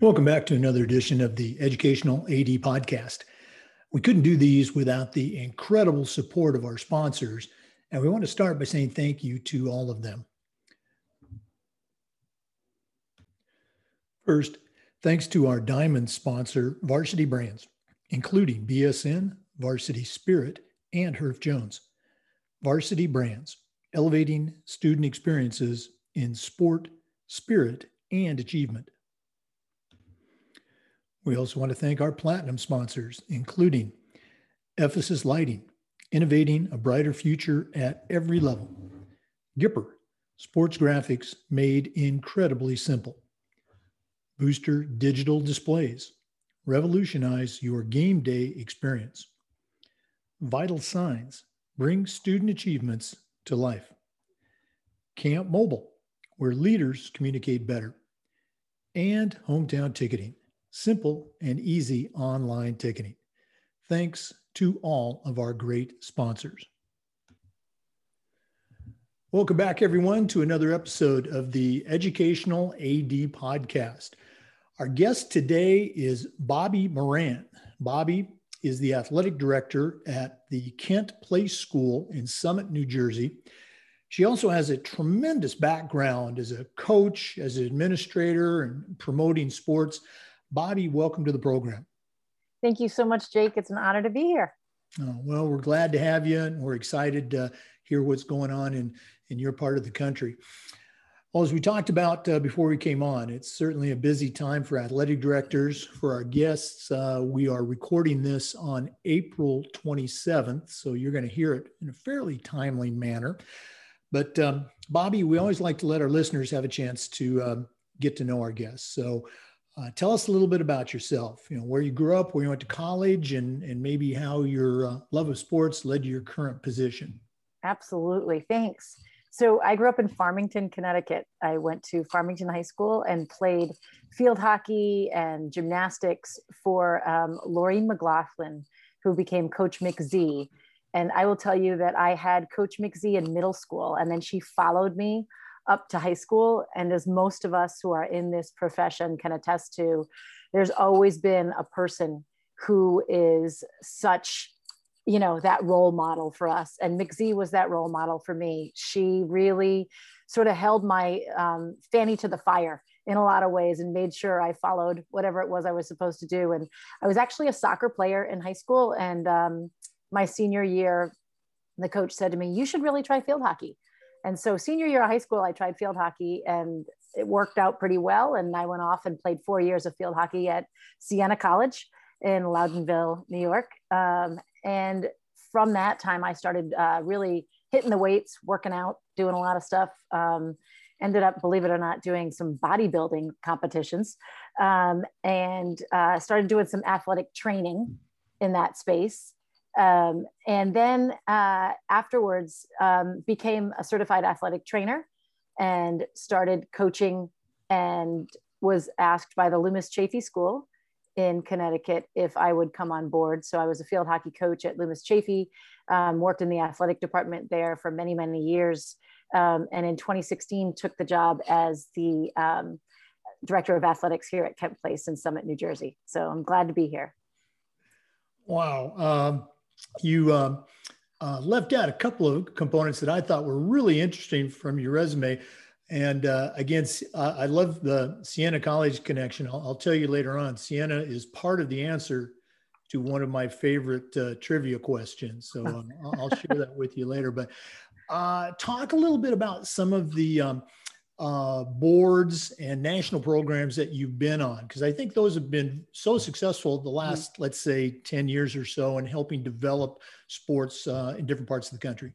Welcome back to another edition of the Educational AD Podcast. We couldn't do these without the incredible support of our sponsors, and we want to start by saying thank you to all of them. First, thanks to our diamond sponsor, Varsity Brands, including BSN, Varsity Spirit, and Herff Jones. Varsity Brands, elevating student experiences in sport, spirit, and achievement. We also want to thank our platinum sponsors, including Ephesus Lighting, innovating a brighter future at every level. Gipper, sports graphics made incredibly simple. Booster Digital Displays, revolutionize your game day experience. Vital Signs, bring student achievements to life. Camp Mobile, where leaders communicate better. And Hometown Ticketing, simple and easy online ticketing. Thanks to all of our great sponsors. Welcome back, everyone, to another episode of the Educational AD Podcast. Our guest today is Bobby Moran. Bobby is the athletic director at the Kent Place School in Summit, New Jersey. She also has a tremendous background as a coach, as an administrator, and promoting sports. Bobby, welcome to the program. Thank you so much, Jake. It's an honor to be here. Oh, well, we're glad to have you, and we're excited to hear what's going on in, in your part of the country. Well, as we talked about uh, before we came on, it's certainly a busy time for athletic directors. For our guests, uh, we are recording this on April 27th, so you're going to hear it in a fairly timely manner. But um, Bobby, we always like to let our listeners have a chance to um, get to know our guests. So uh, tell us a little bit about yourself. You know, where you grew up, where you went to college, and and maybe how your uh, love of sports led to your current position. Absolutely, thanks. So I grew up in Farmington, Connecticut. I went to Farmington High School and played field hockey and gymnastics for um, Laureen McLaughlin, who became Coach McZ. And I will tell you that I had Coach McZ in middle school, and then she followed me up to high school. And as most of us who are in this profession can attest to, there's always been a person who is such you know that role model for us. And mcz was that role model for me. She really sort of held my um, fanny to the fire in a lot of ways and made sure i followed whatever it was i was supposed to do. And i was actually a soccer player in high school. And um, my senior year the coach said to me you should really try field hockey and so senior year of high school, I tried field hockey and it worked out pretty well. And I went off and played four years of field hockey at Siena College in Loudonville, New York. Um, and from that time, I started uh, really hitting the weights, working out, doing a lot of stuff. Um, ended up, believe it or not, doing some bodybuilding competitions um, and uh, started doing some athletic training in that space. Um, and then uh, afterwards um, became a certified athletic trainer and started coaching and was asked by the Loomis Chaffee School in Connecticut if I would come on board. So I was a field hockey coach at Loomis Chaffee, um, worked in the athletic department there for many, many years. Um, and in 2016 took the job as the um, director of athletics here at Kent Place in Summit, New Jersey. So I'm glad to be here. Wow. You um, uh, left out a couple of components that I thought were really interesting from your resume. And uh, again, uh, I love the Siena College connection. I'll, I'll, tell you later on. Siena is part of the answer to one of my favorite uh, trivia questions. So um, I'll share that with you later. But uh, talk a little bit about some of the um, uh, boards and national programs that you've been on? Because I think those have been so successful the mm-hmm. last, mm-hmm. let's say, 10 years or so in helping develop sports uh, in different parts of the country.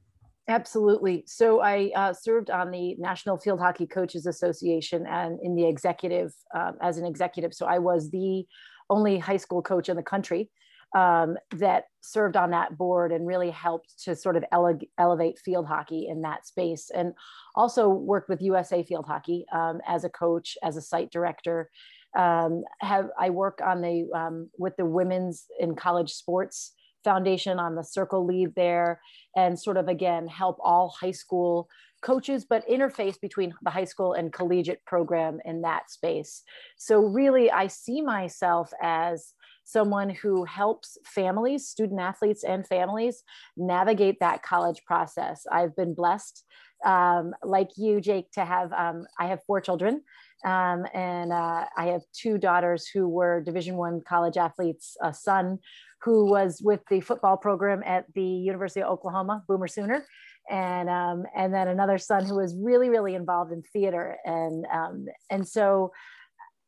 Absolutely. So I uh, served on the National Field Hockey Coaches Association and in the executive um, as an executive. So I was the only high school coach in the country um, that served on that board and really helped to sort of ele- elevate field hockey in that space and also worked with usa field hockey um, as a coach as a site director. Um, have i work on the um, with the women's in college sports foundation on the circle lead there and sort of again help all high school coaches but interface between the high school and collegiate program in that space. So really i see myself as someone who helps families student athletes and families navigate that college process. I've been blessed um, like you jake to have um, i have four children um, and uh, I have two daughters who were Division One college athletes. A son who was with the football program at the University of Oklahoma, Boomer Sooner, and um, and then another son who was really really involved in theater, and um, and so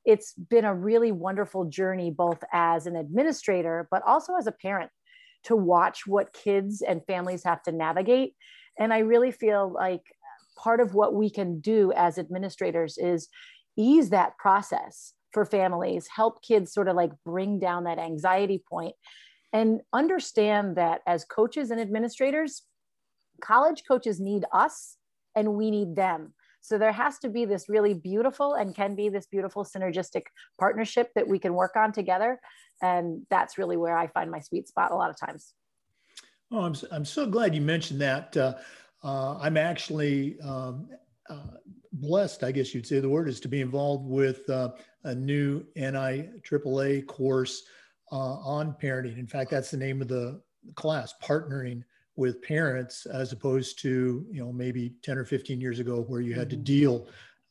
it's been a really wonderful journey both as an administrator but also as a parent to watch what kids and families have to navigate and i really feel like part of what we can do as administrators is ease that process for families, help kids sort of like bring down that anxiety point and understand that as coaches and administrators, college coaches need us and we need them. So there has to be this really beautiful and can be this beautiful synergistic partnership that we can work on together. And that's really where I find my sweet spot a lot of times. Oh, I'm, I'm so glad you mentioned that. Uh, uh, I'm actually um, uh, blessed, I guess you'd say the word is, to be involved with uh, a new NIAAA course uh, on parenting. In fact, that's the name of the class, partnering with parents, as opposed to you know maybe 10 or 15 years ago where you had to mm-hmm. deal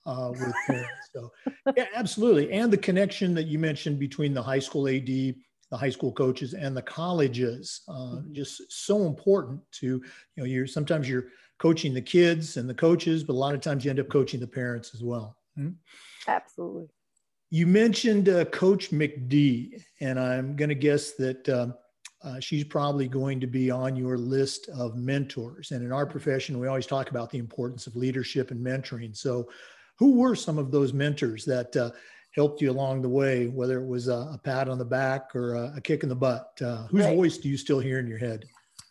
uh, with parents. So yeah, absolutely, and the connection that you mentioned between the high school AD, the high school coaches, and the colleges, uh, mm-hmm. just so important to you know you're sometimes you're coaching the kids and the coaches, but a lot of times you end up coaching the parents as well. Hmm? Absolutely. You mentioned uh, Coach McD, and I'm going to guess that um, uh, she's probably going to be on your list of mentors. And in our profession, we always talk about the importance of leadership and mentoring. So, who were some of those mentors that uh, helped you along the way, whether it was a, a pat on the back or a, a kick in the butt? Uh, whose right. voice do you still hear in your head?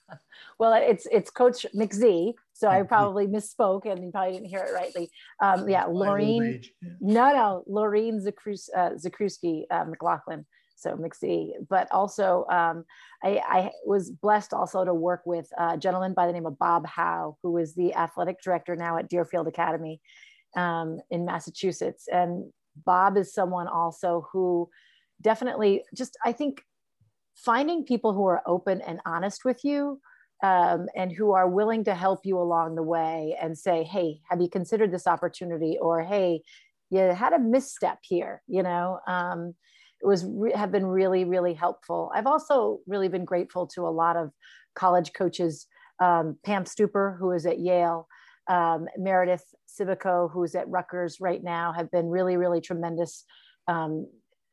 Well, it's it's Coach McZ, so I probably misspoke and you probably didn't hear it rightly. Um, yeah, Laureen. Yeah. No, no, Laureen Zakrus, uh, Zakruski uh, McLaughlin. So McZ, but also um, I, I, was blessed also to work with a gentleman by the name of Bob Howe, who is the athletic director now at Deerfield Academy um, in Massachusetts. And Bob is someone also who definitely just I think finding people who are open and honest with you um, and who are willing to help you along the way and say, hey, have you considered this opportunity? Or hey, you had a misstep here, you know? Um, it was re- have been really, really helpful. I've also really been grateful to a lot of college coaches, um, Pam Stuper, who is at Yale, um, Meredith Civico, who's at Rutgers right now, have been really, really tremendous, um,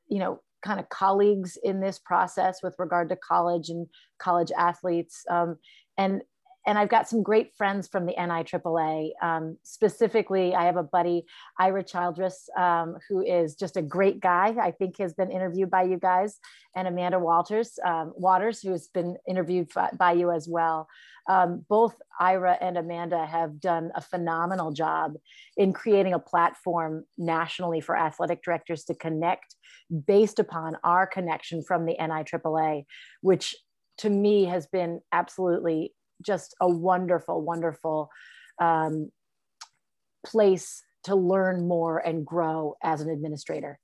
you know, kind of colleagues in this process with regard to college and college athletes. Um, and and I've got some great friends from the NIAAA. Um, specifically, I have a buddy, Ira Childress, um, who is just a great guy. I think has been interviewed by you guys, and Amanda Walters, um, Waters, who has been interviewed by you as well. Um, both Ira and Amanda have done a phenomenal job in creating a platform nationally for athletic directors to connect based upon our connection from the NIAAA, which to me has been absolutely just a wonderful, wonderful um, place to learn more and grow as an administrator.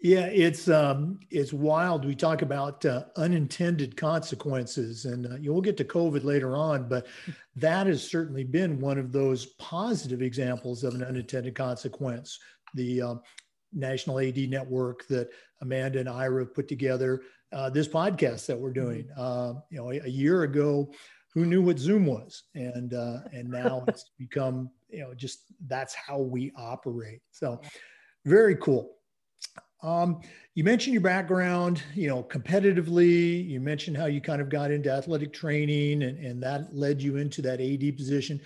Yeah, it's um, it's wild. We talk about uh, unintended consequences, and uh, you will get to COVID later on, but that has certainly been one of those positive examples of an unintended consequence. The um, National AD Network that Amanda and Ira put together, uh, this podcast that we're doing. Mm-hmm. Uh, you know, a, a, year ago, who knew what Zoom was, and uh, and now it's become you know just that's how we operate. So, very cool. Um, you mentioned your background, you know, competitively. You mentioned how you kind of got into athletic training, and and that led you into that AD position.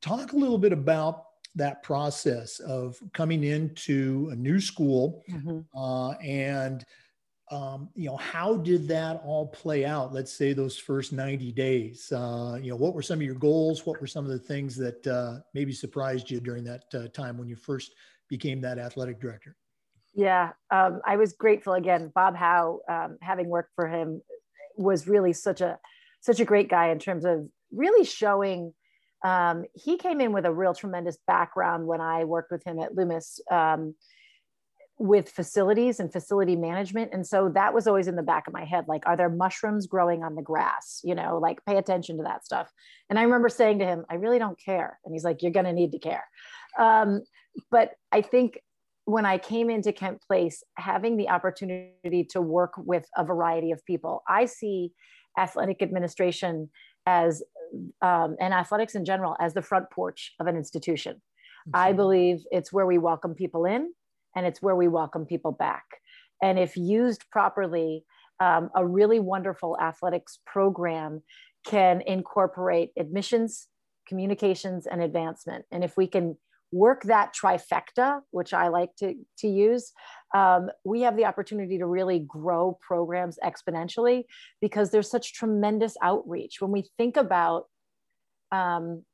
Talk a little bit about that process of coming into a new school mm-hmm. uh, and um, you know how did that all play out? Let's say those first 90 days uh, you know what were some of your goals? What were some of the things that uh, maybe surprised you during that uh, time when you first became that athletic director? Yeah um, i was grateful. Again bob howe um, having worked for him was really such a such a great guy in terms of really showing um, he came in with a real tremendous background when I worked with him at Loomis um, with facilities and facility management. And so that was always in the back of my head like, are there mushrooms growing on the grass? You know, like pay attention to that stuff. And I remember saying to him, I really don't care. And he's like, you're going to need to care. Um, but I think when I came into Kent Place, having the opportunity to work with a variety of people, I see athletic administration as um, and athletics in general as the front porch of an institution. I believe it's where we welcome people in and it's where we welcome people back. And if used properly, um, a really wonderful athletics program can incorporate admissions, communications, and advancement. And if we can work that trifecta, which I like to, to use, um, we have the opportunity to really grow programs exponentially because there's such tremendous outreach. When we think about um,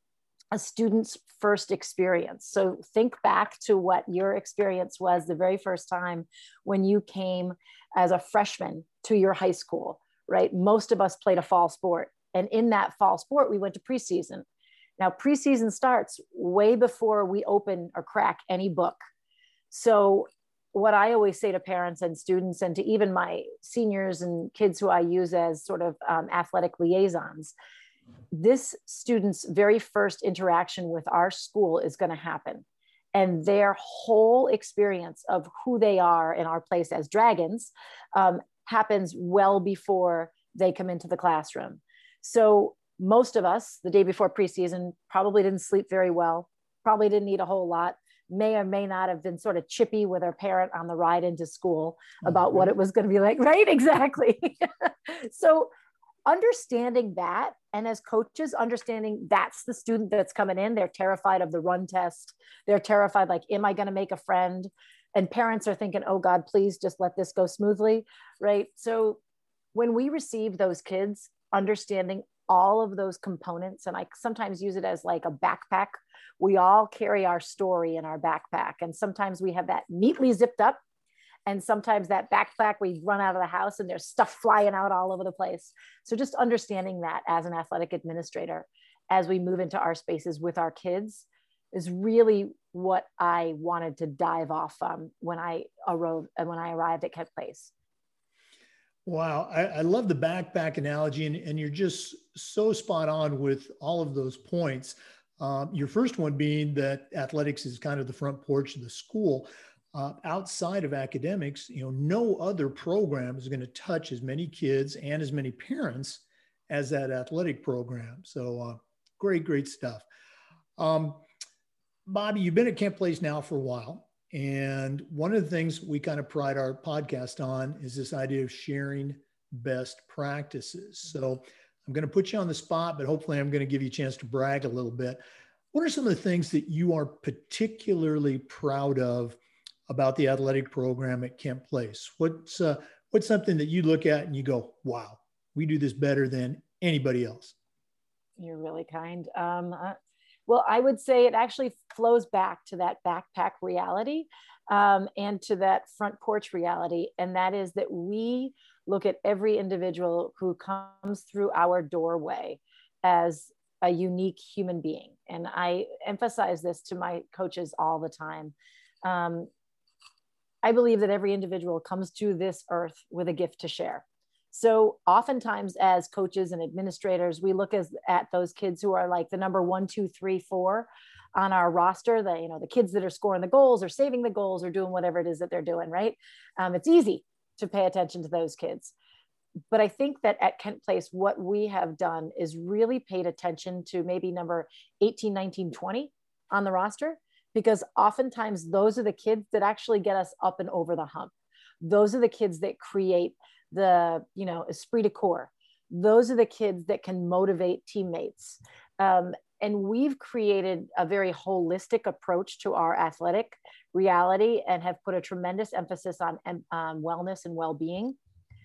a student's first experience. So think back to what your experience was the very first time when you came as a freshman to your high school, right? Most of us played a fall sport. And in that fall sport, we went to preseason. Now, preseason starts way before we open or crack any book. So, what I always say to parents and students, and to even my seniors and kids who I use as sort of um, athletic liaisons, this student's very first interaction with our school is going to happen. And their whole experience of who they are in our place as dragons um, happens well before they come into the classroom. So, most of us, the day before preseason, probably didn't sleep very well, probably didn't eat a whole lot, may or may not have been sort of chippy with our parent on the ride into school about mm-hmm. what it was going to be like, right? Exactly. so, understanding that and as coaches understanding that's the student that's coming in they're terrified of the run test. They're terrified like am i going to make a friend? And parents are thinking oh god please just let this go smoothly right? So when we receive those kids understanding all of those components and i sometimes use it as like a backpack we all carry our story in our backpack. And sometimes we have that neatly zipped up and sometimes that backpack we run out of the house and there's stuff flying out all over the place. So just understanding that as an athletic administrator as we move into our spaces with our kids is really what i wanted to dive off um, when i arrived when i arrived at kent place. Wow, I, I, love the backpack analogy, and, and, you're just so spot on with all of those points. Um, your first one being that athletics is kind of the front porch of the school uh, outside of academics, you know, no other program is going to touch as many kids and as many parents as that athletic program. So uh, great, great stuff. Um, Bobby, you've been at Kent Place now for a while. And one of the things we kind of pride our podcast on is this idea of sharing best practices. So I'm going to put you on the spot, but hopefully I'm going to give you a chance to brag a little bit. What are some of the things that you are particularly proud of about the athletic program at Kent Place? What's uh, what's something that you look at and you go, "Wow, we do this better than anybody else"? You're really kind. Um, uh, well, I would say it actually flows back to that backpack reality um, and to that front porch reality, and that is that we look at every individual who comes through our doorway as a unique human being. And I emphasize this to my coaches all the time. Um, I believe that every individual comes to this earth with a gift to share. So oftentimes as coaches and administrators, we look as, at those kids who are like the number one, two, three, four on our roster, the, you know, the kids that are scoring the goals or saving the goals or doing whatever it is that they're doing, right? Um, it's easy to pay attention to those kids. But I think that at Kent Place, what we have done is really paid attention to maybe number 18, 19, 20 on the roster because oftentimes those are the kids that actually get us up and over the hump. Those are the kids that create the you know esprit de corps. Those are the kids that can motivate teammates. Um, and we've created a very holistic approach to our athletic reality and have put a tremendous emphasis on um, wellness and well-being.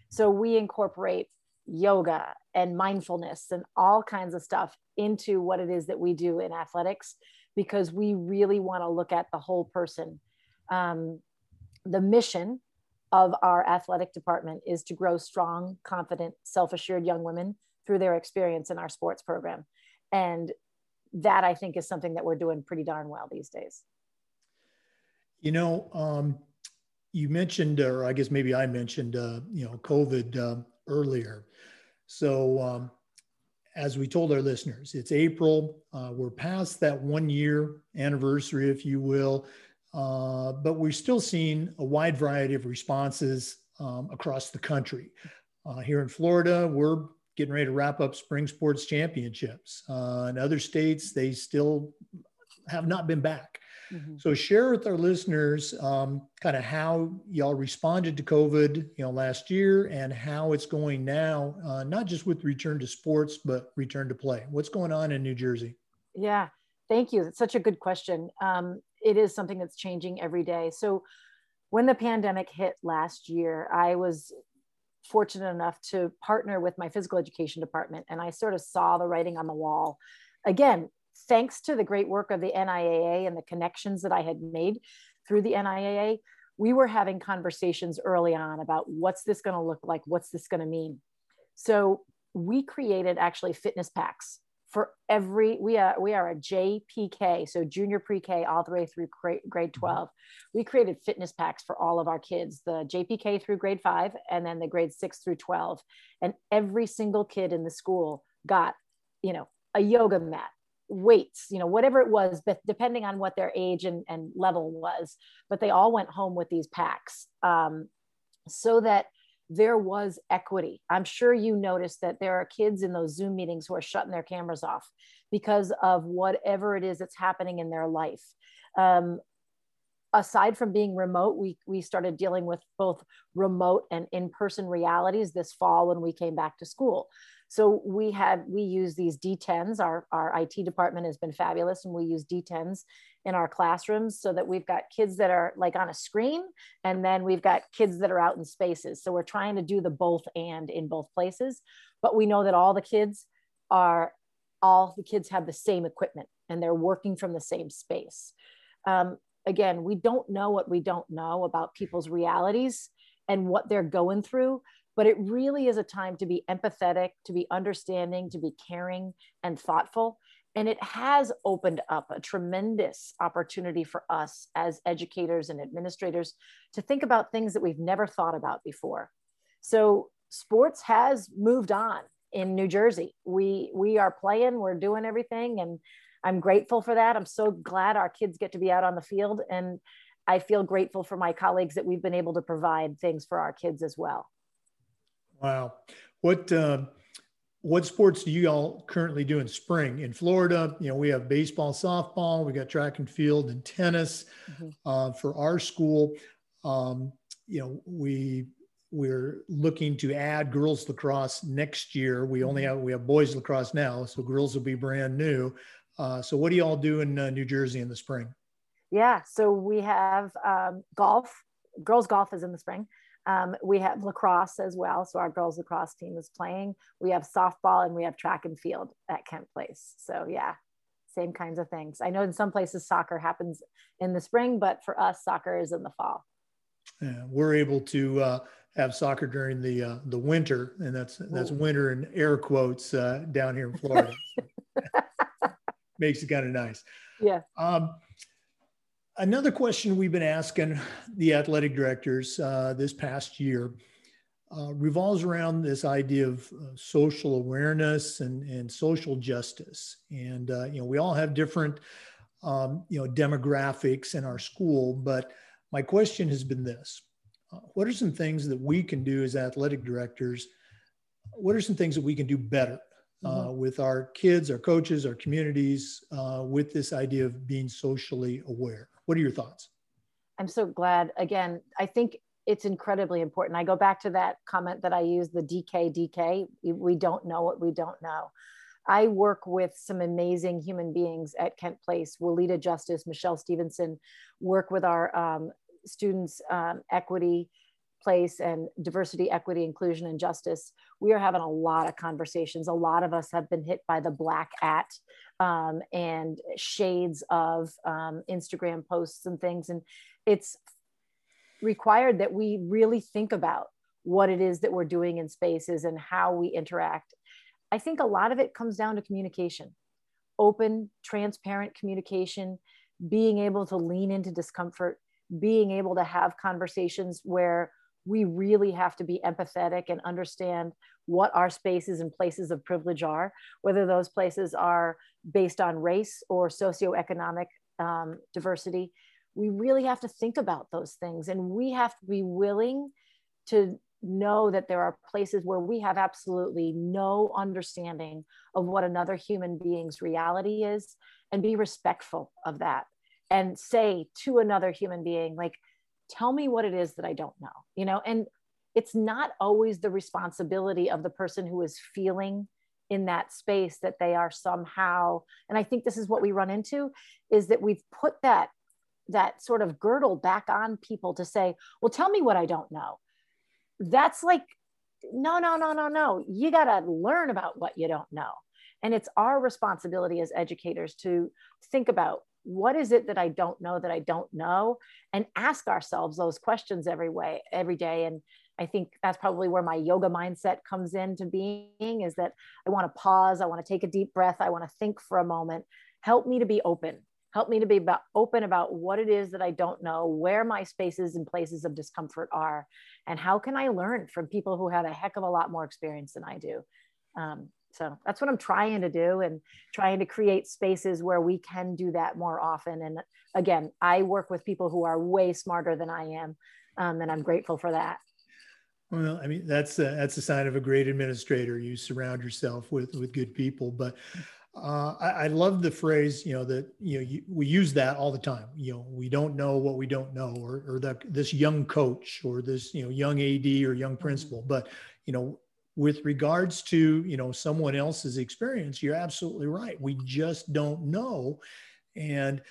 So we incorporate yoga and mindfulness and all kinds of stuff into what it is that we do in athletics because we really want to look at the whole person. Um, the mission of our athletic department is to grow strong, confident, self assured young women through their experience in our sports program. And that I think is something that we're doing pretty darn well these days. You know, um, you mentioned, or I guess maybe I mentioned, uh, you know, COVID uh, earlier. So, um, as we told our listeners, it's April. Uh, we're past that one year anniversary, if you will, uh, but we're still seeing a wide variety of responses um, across the country. Uh, here in Florida, we're getting ready to wrap up spring sports championships. Uh, in other states, they still have not been back. Mm-hmm. So share with our listeners um, kind of how y'all responded to COVID, you know, last year and how it's going now, uh, not just with return to sports, but return to play. What's going on in New Jersey? Yeah, thank you. It's such a good question. Um, it is something that's changing every day. So when the pandemic hit last year, I was fortunate enough to partner with my physical education department and I sort of saw the writing on the wall. Again, thanks to the great work of the NIAAA and the connections that I had made through the NIAAA, we were having conversations early on about what's this going to look like? What's this going to mean? So we created actually fitness packs for every we are we are a jpk so junior pre-k all the way through grade, mm-hmm. 12 we created fitness packs for all of our kids the jpk through grade 5 and then the grade 6 through 12 and every single kid in the school got you know a yoga mat weights, you know, whatever it was, but depending on what their age and, and level was. But they all went home with these packs um, so that there was equity. I'm sure you noticed that there are kids in those Zoom meetings who are shutting their cameras off because of whatever it is that's happening in their life. Um, aside from being remote, we, we started dealing with both remote and in-person realities this fall when we came back to school. So we have we use these D10s, our, our IT department has been fabulous and we use D10s in our classrooms so that we've got kids that are like on a screen and then we've got kids that are out in spaces. So we're trying to do the both and in both places, but we know that all the kids are, all the kids have the same equipment and they're working from the same space. Um, again, we don't know what we don't know about people's realities and what they're going through but it really is a time to be empathetic, to be understanding, to be caring and thoughtful. And it has opened up a tremendous opportunity for us as educators and administrators to think about things that we've never thought about before. So sports has moved on in New Jersey. We we are playing, we're doing everything and I'm grateful for that. I'm so glad our kids get to be out on the field and I feel grateful for my colleagues that we've been able to provide things for our kids as well. Wow. What uh, what sports do you all currently do in spring in Florida? You know, we have baseball, softball, we got track and field and tennis. Mm-hmm. Uh, for our school, um, you know, we we're looking to add girls lacrosse next year. We only mm-hmm. have we have boys lacrosse now, so girls will be brand new. Uh, so, what do y'all do in uh, New Jersey in the spring? Yeah, so we have um, golf. Girls golf is in the spring. Um, we have lacrosse as well. So our girls lacrosse team is playing. We have softball and we have track and field at Kent Place. So yeah, same kinds of things. I know in some places soccer happens in the spring, but for us, soccer is in the fall. Yeah, we're able to uh, have soccer during the uh, the winter, and that's that's Ooh. winter in air quotes uh, down here in Florida. Makes it kind of nice. Yeah. Um, Another question we've been asking the athletic directors uh, this past year uh, revolves around this idea of uh, social awareness and, and social justice. And, uh, you know, we all have different, um, you know, demographics in our school, but my question has been this. Uh, what are some things that we can do as athletic directors? What are some things that we can do better uh, mm-hmm. with our kids, our coaches, our communities, with this idea of being socially aware? What are your thoughts? I'm so glad. Again, I think it's incredibly important. I go back to that comment that I use the DK, DK. We don't know what we don't know. I work with some amazing human beings at Kent Place. Walita Justice, Michelle Stevenson, work with our um, students' um, equity place and diversity, equity, inclusion, and justice. We are having a lot of conversations. A lot of us have been hit by the black at um, and shades of um, Instagram posts and things. And it's required that we really think about what it is that we're doing in spaces and how we interact. I think a lot of it comes down to communication, open, transparent communication, being able to lean into discomfort, being able to have conversations where we really have to be empathetic and understand what our spaces and places of privilege are, whether those places are based on race or socioeconomic um, diversity. We really have to think about those things and we have to be willing to know that there are places where we have absolutely no understanding of what another human being's reality is and be respectful of that and say to another human being like tell me what it is that i don't know you know? And it's not always the responsibility of the person who is feeling in that space that they are somehow. And i think this is what we run into is that we've put that that sort of girdle back on people to say well tell me what i don't know. That's like no no no no no. You got to learn about what you don't know. And it's our responsibility as educators to think about what is it that i don't know that i don't know? And ask ourselves those questions every way every day. And i think that's probably where my yoga mindset comes into being is that i want to pause i want to take a deep breath i want to think for a moment. Help me to be open. Help me to be about, open about what it is that i don't know where my spaces and places of discomfort are and how can i learn from people who have a heck of a lot more experience than i do? Um, so that's what i'm trying to do and trying to create spaces where we can do that more often and again i work with people who are way smarter than i am um, and i'm grateful for that well, I mean that's a, that's a sign of a great administrator. You surround yourself with with good people. But uh, I, I, love the phrase, you know, that you know you, we use that all the time. You know, we don't know what we don't know, or or that this young coach, or this you know young AD or young mm-hmm. principal. But you know, with regards to you know someone else's experience you're absolutely right. We just don't know. And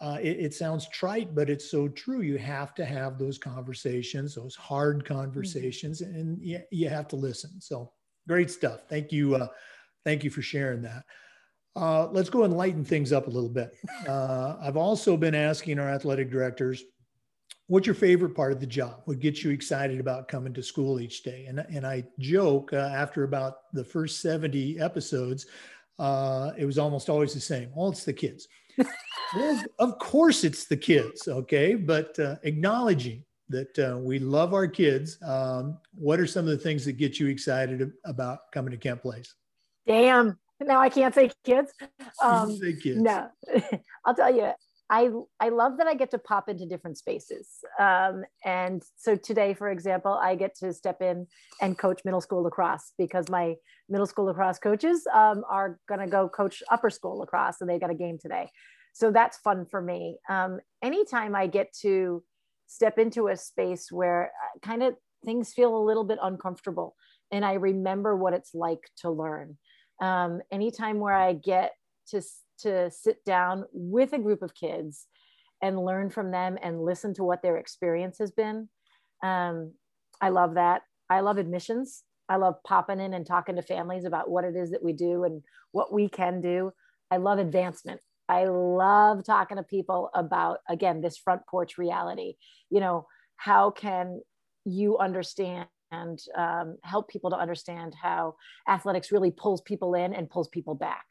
uh, it, it, sounds trite but it's so true. You have to have those conversations those hard mm-hmm. conversations mm-hmm. and you, you have to listen. So great stuff. Thank you uh, thank you for sharing that. Uh, let's go and lighten things up a little bit. Uh, i've also been asking our athletic directors what's your favorite part of the job? What gets you excited about coming to school each day? And, and I joke uh, after about the first 70 episodes, uh, it was almost always the same. Well, it's the kids. well, of course, it's the kids. Okay. But uh, acknowledging that uh, we love our kids, um, what are some of the things that get you excited about coming to Kent Place? Damn. Now I can't say kids. Um, say kids. No, I'll tell you, I I love that I get to pop into different spaces. Um, and so today, for example, I get to step in and coach middle school lacrosse because my middle school lacrosse coaches um, are going to go coach upper school lacrosse, and they got a game today. So that's fun for me. Um, anytime I get to step into a space where uh, kind of things feel a little bit uncomfortable, and I remember what it's like to learn. Um, anytime where I get to to sit down with a group of kids and learn from them and listen to what their experience has been. Um, I love that. I love admissions. I love popping in and talking to families about what it is that we do and what we can do. I love advancement. I love talking to people about, again, this front porch reality. You know, how can you understand and um, help people to understand how athletics really pulls people in and pulls people back?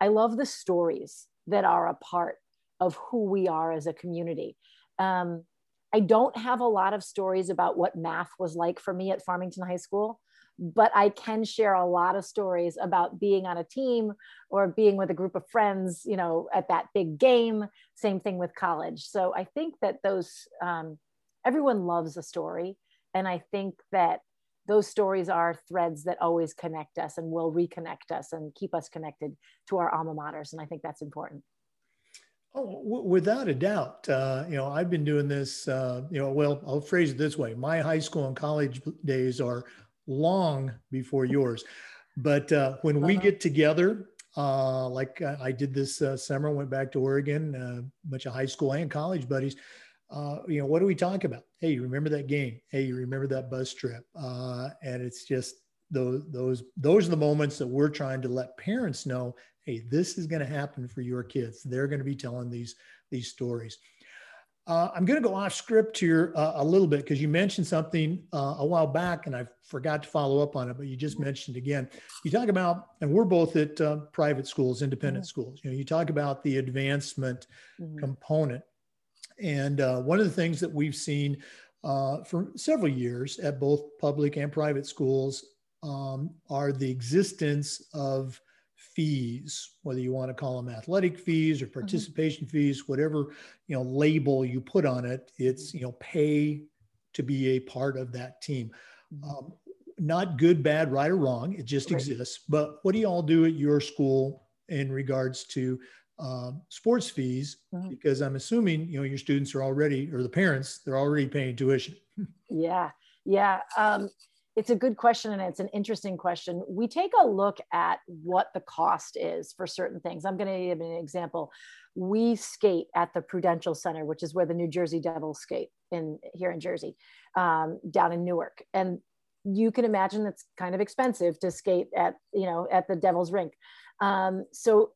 I love the stories that are a part of who we are as a community. Um, I don't have a lot of stories about what math was like for me at Farmington High School, but I can share a lot of stories about being on a team or being with a group of friends, you know, at that big game. Same thing with college. So I think that those, um, everyone loves a story. And I think that those stories are threads that always connect us and will reconnect us and keep us connected to our alma maters. And I think that's important. Oh, w- without a doubt. Uh, you know, I've been doing this, uh, you know, well, I'll phrase it this way. My high school and college days are long before yours. But uh, when we uh-huh. get together, uh, like I did this uh, summer, went back to Oregon, a bunch of high school and college buddies uh, you know, what do we talk about? Hey, you remember that game? Hey, you remember that bus trip? Uh, and it's just those those those are the moments that we're trying to let parents know. Hey, this is going to happen for your kids. They're going to be telling these these stories. Uh, I'm going to go off script here uh, a little bit because you mentioned something uh, a while back and I forgot to follow up on it, but you just mentioned again. You talk about, and we're both at uh, private schools, independent mm-hmm. schools. You know, you talk about the advancement mm-hmm. component, and uh, one of the things that we've seen uh, for several years at both public and private schools um, are the existence of fees, whether you want to call them athletic fees or mm-hmm. participation mm-hmm. fees, whatever you know label you put on it, it's you know pay to be a part of that team. Mm-hmm. Um, not good, bad, right or wrong. It just right. exists. But what do you all do at your school in regards to um, sports fees? Mm-hmm. Because I'm assuming you know your students are already, or the parents, they're already paying tuition. yeah, yeah. Um, it's a good question and it's an interesting question. We take a look at what the cost is for certain things. I'm going to give an example. We skate at the Prudential Center, which is where the New Jersey Devils skate in here in Jersey, um, down in Newark, and you can imagine it's kind of expensive to skate at you know at the Devils rink. Um, so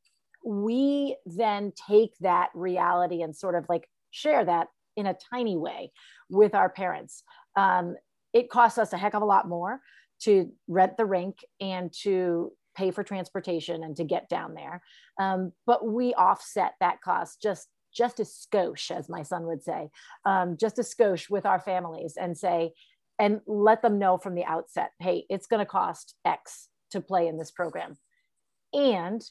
we then take that reality and sort of like share that in a tiny way with our parents. Um, it costs us a heck of a lot more to rent the rink and to pay for transportation and to get down there. Um, but we offset that cost just just a skosh, as my son would say, um, just a skosh with our families and say, and let them know from the outset, hey, it's going to cost X to play in this program. And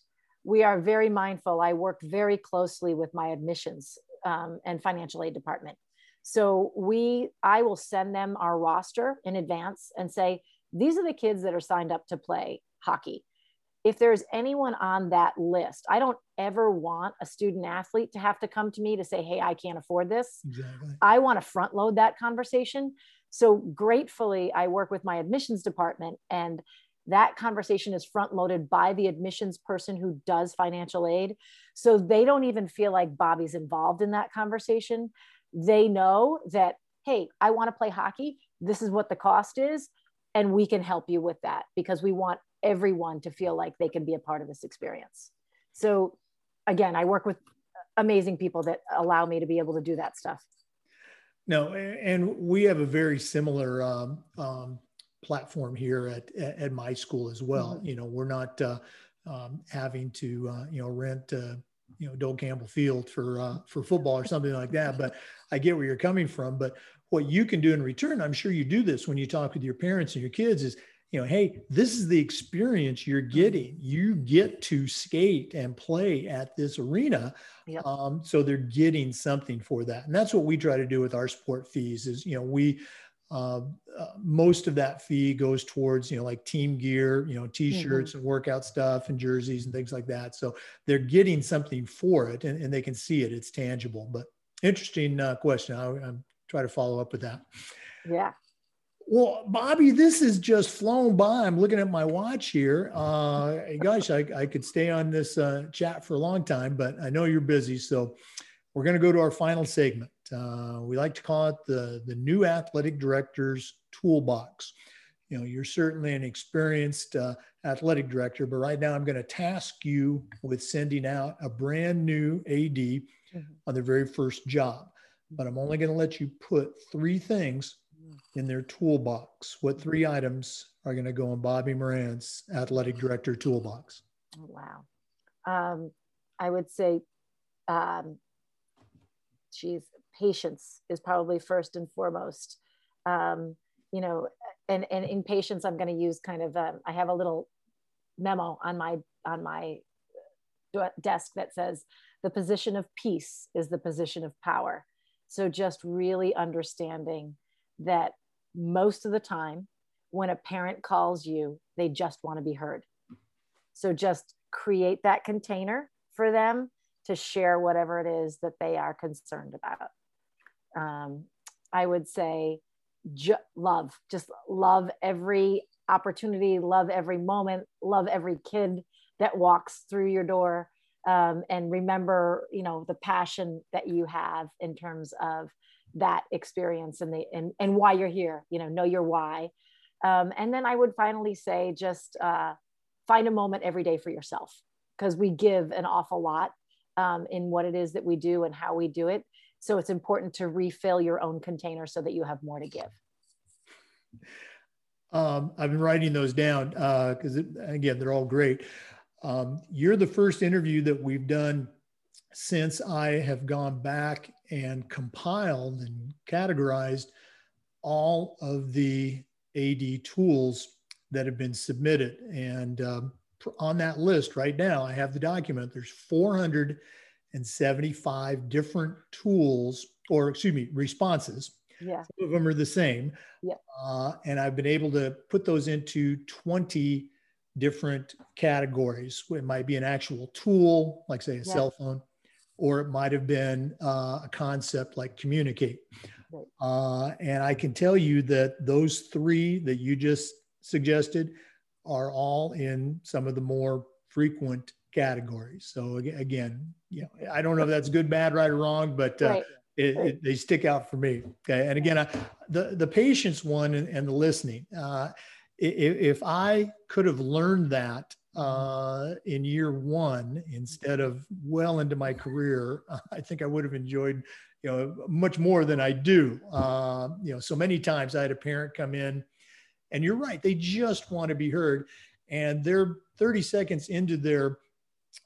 we are very mindful. I work very closely with my admissions um, and financial aid department so we, I will send them our roster in advance and say, these are the kids that are signed up to play hockey. If there's anyone on that list, I don't ever want a student athlete to have to come to me to say, Hey, I can't afford this. Exactly. I want to front load that conversation. So gratefully, I work with my admissions department and that conversation is front loaded by the admissions person who does financial aid. So they don't even feel like Bobby's involved in that conversation they know that, hey, I want to play hockey. This is what the cost is. And we can help you with that because we want everyone to feel like they can be a part of this experience. So, again, I work with amazing people that allow me to be able to do that stuff. No, and we have a very similar um, um, platform here at, at my school as well. Mm-hmm. You know, we're not uh, um, having to, uh, you know, rent uh, you know Doak Campbell Field for uh, for football or something like that. But I get where you're coming from. But what you can do in return, I'm sure you do this when you talk with your parents and your kids, is you know, hey, this is the experience you're getting. You get to skate and play at this arena. Yep. Um, so they're getting something for that. And that's what we try to do with our sport fees is, you know, we uh, uh, most of that fee goes towards you know like team gear you know t-shirts mm-hmm. and workout stuff and jerseys and things like that so they're getting something for it and, and they can see it it's tangible but interesting uh, question I, i'm trying to follow up with that yeah well, Bobby, this has just flown by. I'm looking at my watch here. Uh, gosh, I, I could stay on this uh, chat for a long time, but I know you're busy. So we're going to go to our final segment. Uh, we like to call it the, the new athletic director's toolbox. You know, you're certainly an experienced uh, athletic director, but right now I'm going to task you with sending out a brand new AD mm-hmm. on their very first job. But I'm only going to let you put three things in their toolbox. What three items are going to go in Bobby Moran's athletic director toolbox? Wow. Um, I would say, um, geez, patience is probably first and foremost. Um, you know, and and in patience, I'm going to use kind of um, I have a little memo on my on my desk that says the position of peace is the position of power. So just really understanding that most of the time when a parent calls you, they just want to be heard. So just create that container for them to share whatever it is that they are concerned about um, I would say ju- love, just love every opportunity, love every moment, love every kid that walks through your door. Um, and remember, you know, the passion that you have in terms of that experience and the and, and why you're here, you know, know your why. Um, and then I would finally say just uh, find a moment every day for yourself because we give an awful lot um, in what it is that we do and how we do it So it's important to refill your own container so that you have more to give. Um, I've been writing those down because, uh, again, they're all great. Um, you're the first interview that we've done since I have gone back and compiled and categorized all of the AD tools that have been submitted. And um, on that list right now, I have the document. There's 475 different tools, or excuse me, responses. Yeah. Some of them are the same. Yeah. Uh, and I've been able to put those into 20 different categories. It might be an actual tool, like say a yeah. cell phone, or it might have been uh, a concept like communicate. Right. Uh, and I can tell you that those three that you just suggested are all in some of the more frequent categories. So again, you know, I don't know if that's good, bad, right, or wrong, but uh, right. It, it, they stick out for me. Okay, and again, I, the the patience one and, and the listening. Uh, if, if, I could have learned that uh, in year one instead of well into my career, I think I would have enjoyed you know much more than I do. Uh, you know, so many times I had a parent come in and you're right, they just want to be heard. And they're 30 seconds into their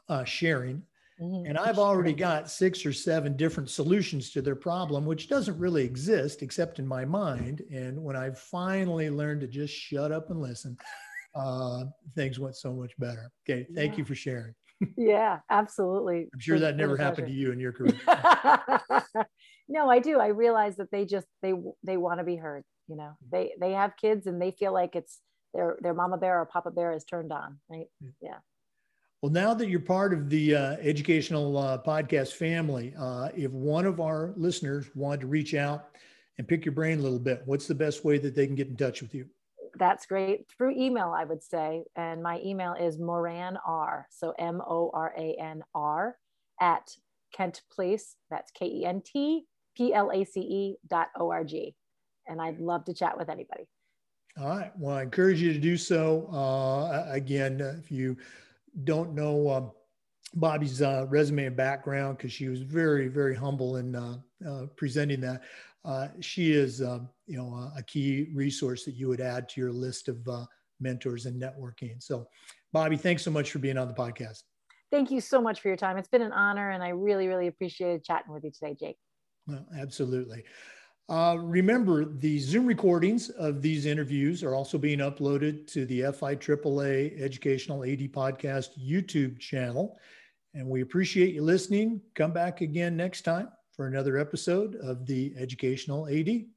uh, sharing. Mm-hmm. And I've already got six or seven different solutions to their problem, which doesn't really exist except in my mind. And when I finally learned to just shut up and listen, uh, things went so much better. Okay. Thank yeah. you for sharing. yeah, absolutely. I'm sure that never happened to you in your career. no, I do. I realize that they just, they, they want to be heard you know mm-hmm. they they have kids and they feel like it's their their mama bear or papa bear is turned on right yeah well now that you're part of the uh, educational uh, podcast family uh, if one of our listeners wanted to reach out and pick your brain a little bit what's the best way that they can get in touch with you that's great through email i would say and my email is moran r so m-o-r-a-n-r at kent place that's k-e-n-t p-l-a-c-e dot o-r-g and I'd love to chat with anybody. All right. Well, I encourage you to do so. Uh, again, if you don't know um, Bobby's uh, resume and background, because she was very, very humble in uh, uh presenting that, uh, she is, um, you know, a key resource that you would add to your list of uh, mentors and networking. So, Bobby, thanks so much for being on the podcast. Thank you so much for your time. It's been an honor, and I really, really appreciated chatting with you today, Jake. Well, absolutely. Uh, remember, the Zoom recordings of these interviews are also being uploaded to the NIAAA Educational AD Podcast YouTube channel. And we appreciate you listening. Come back again next time for another episode of the Educational AD.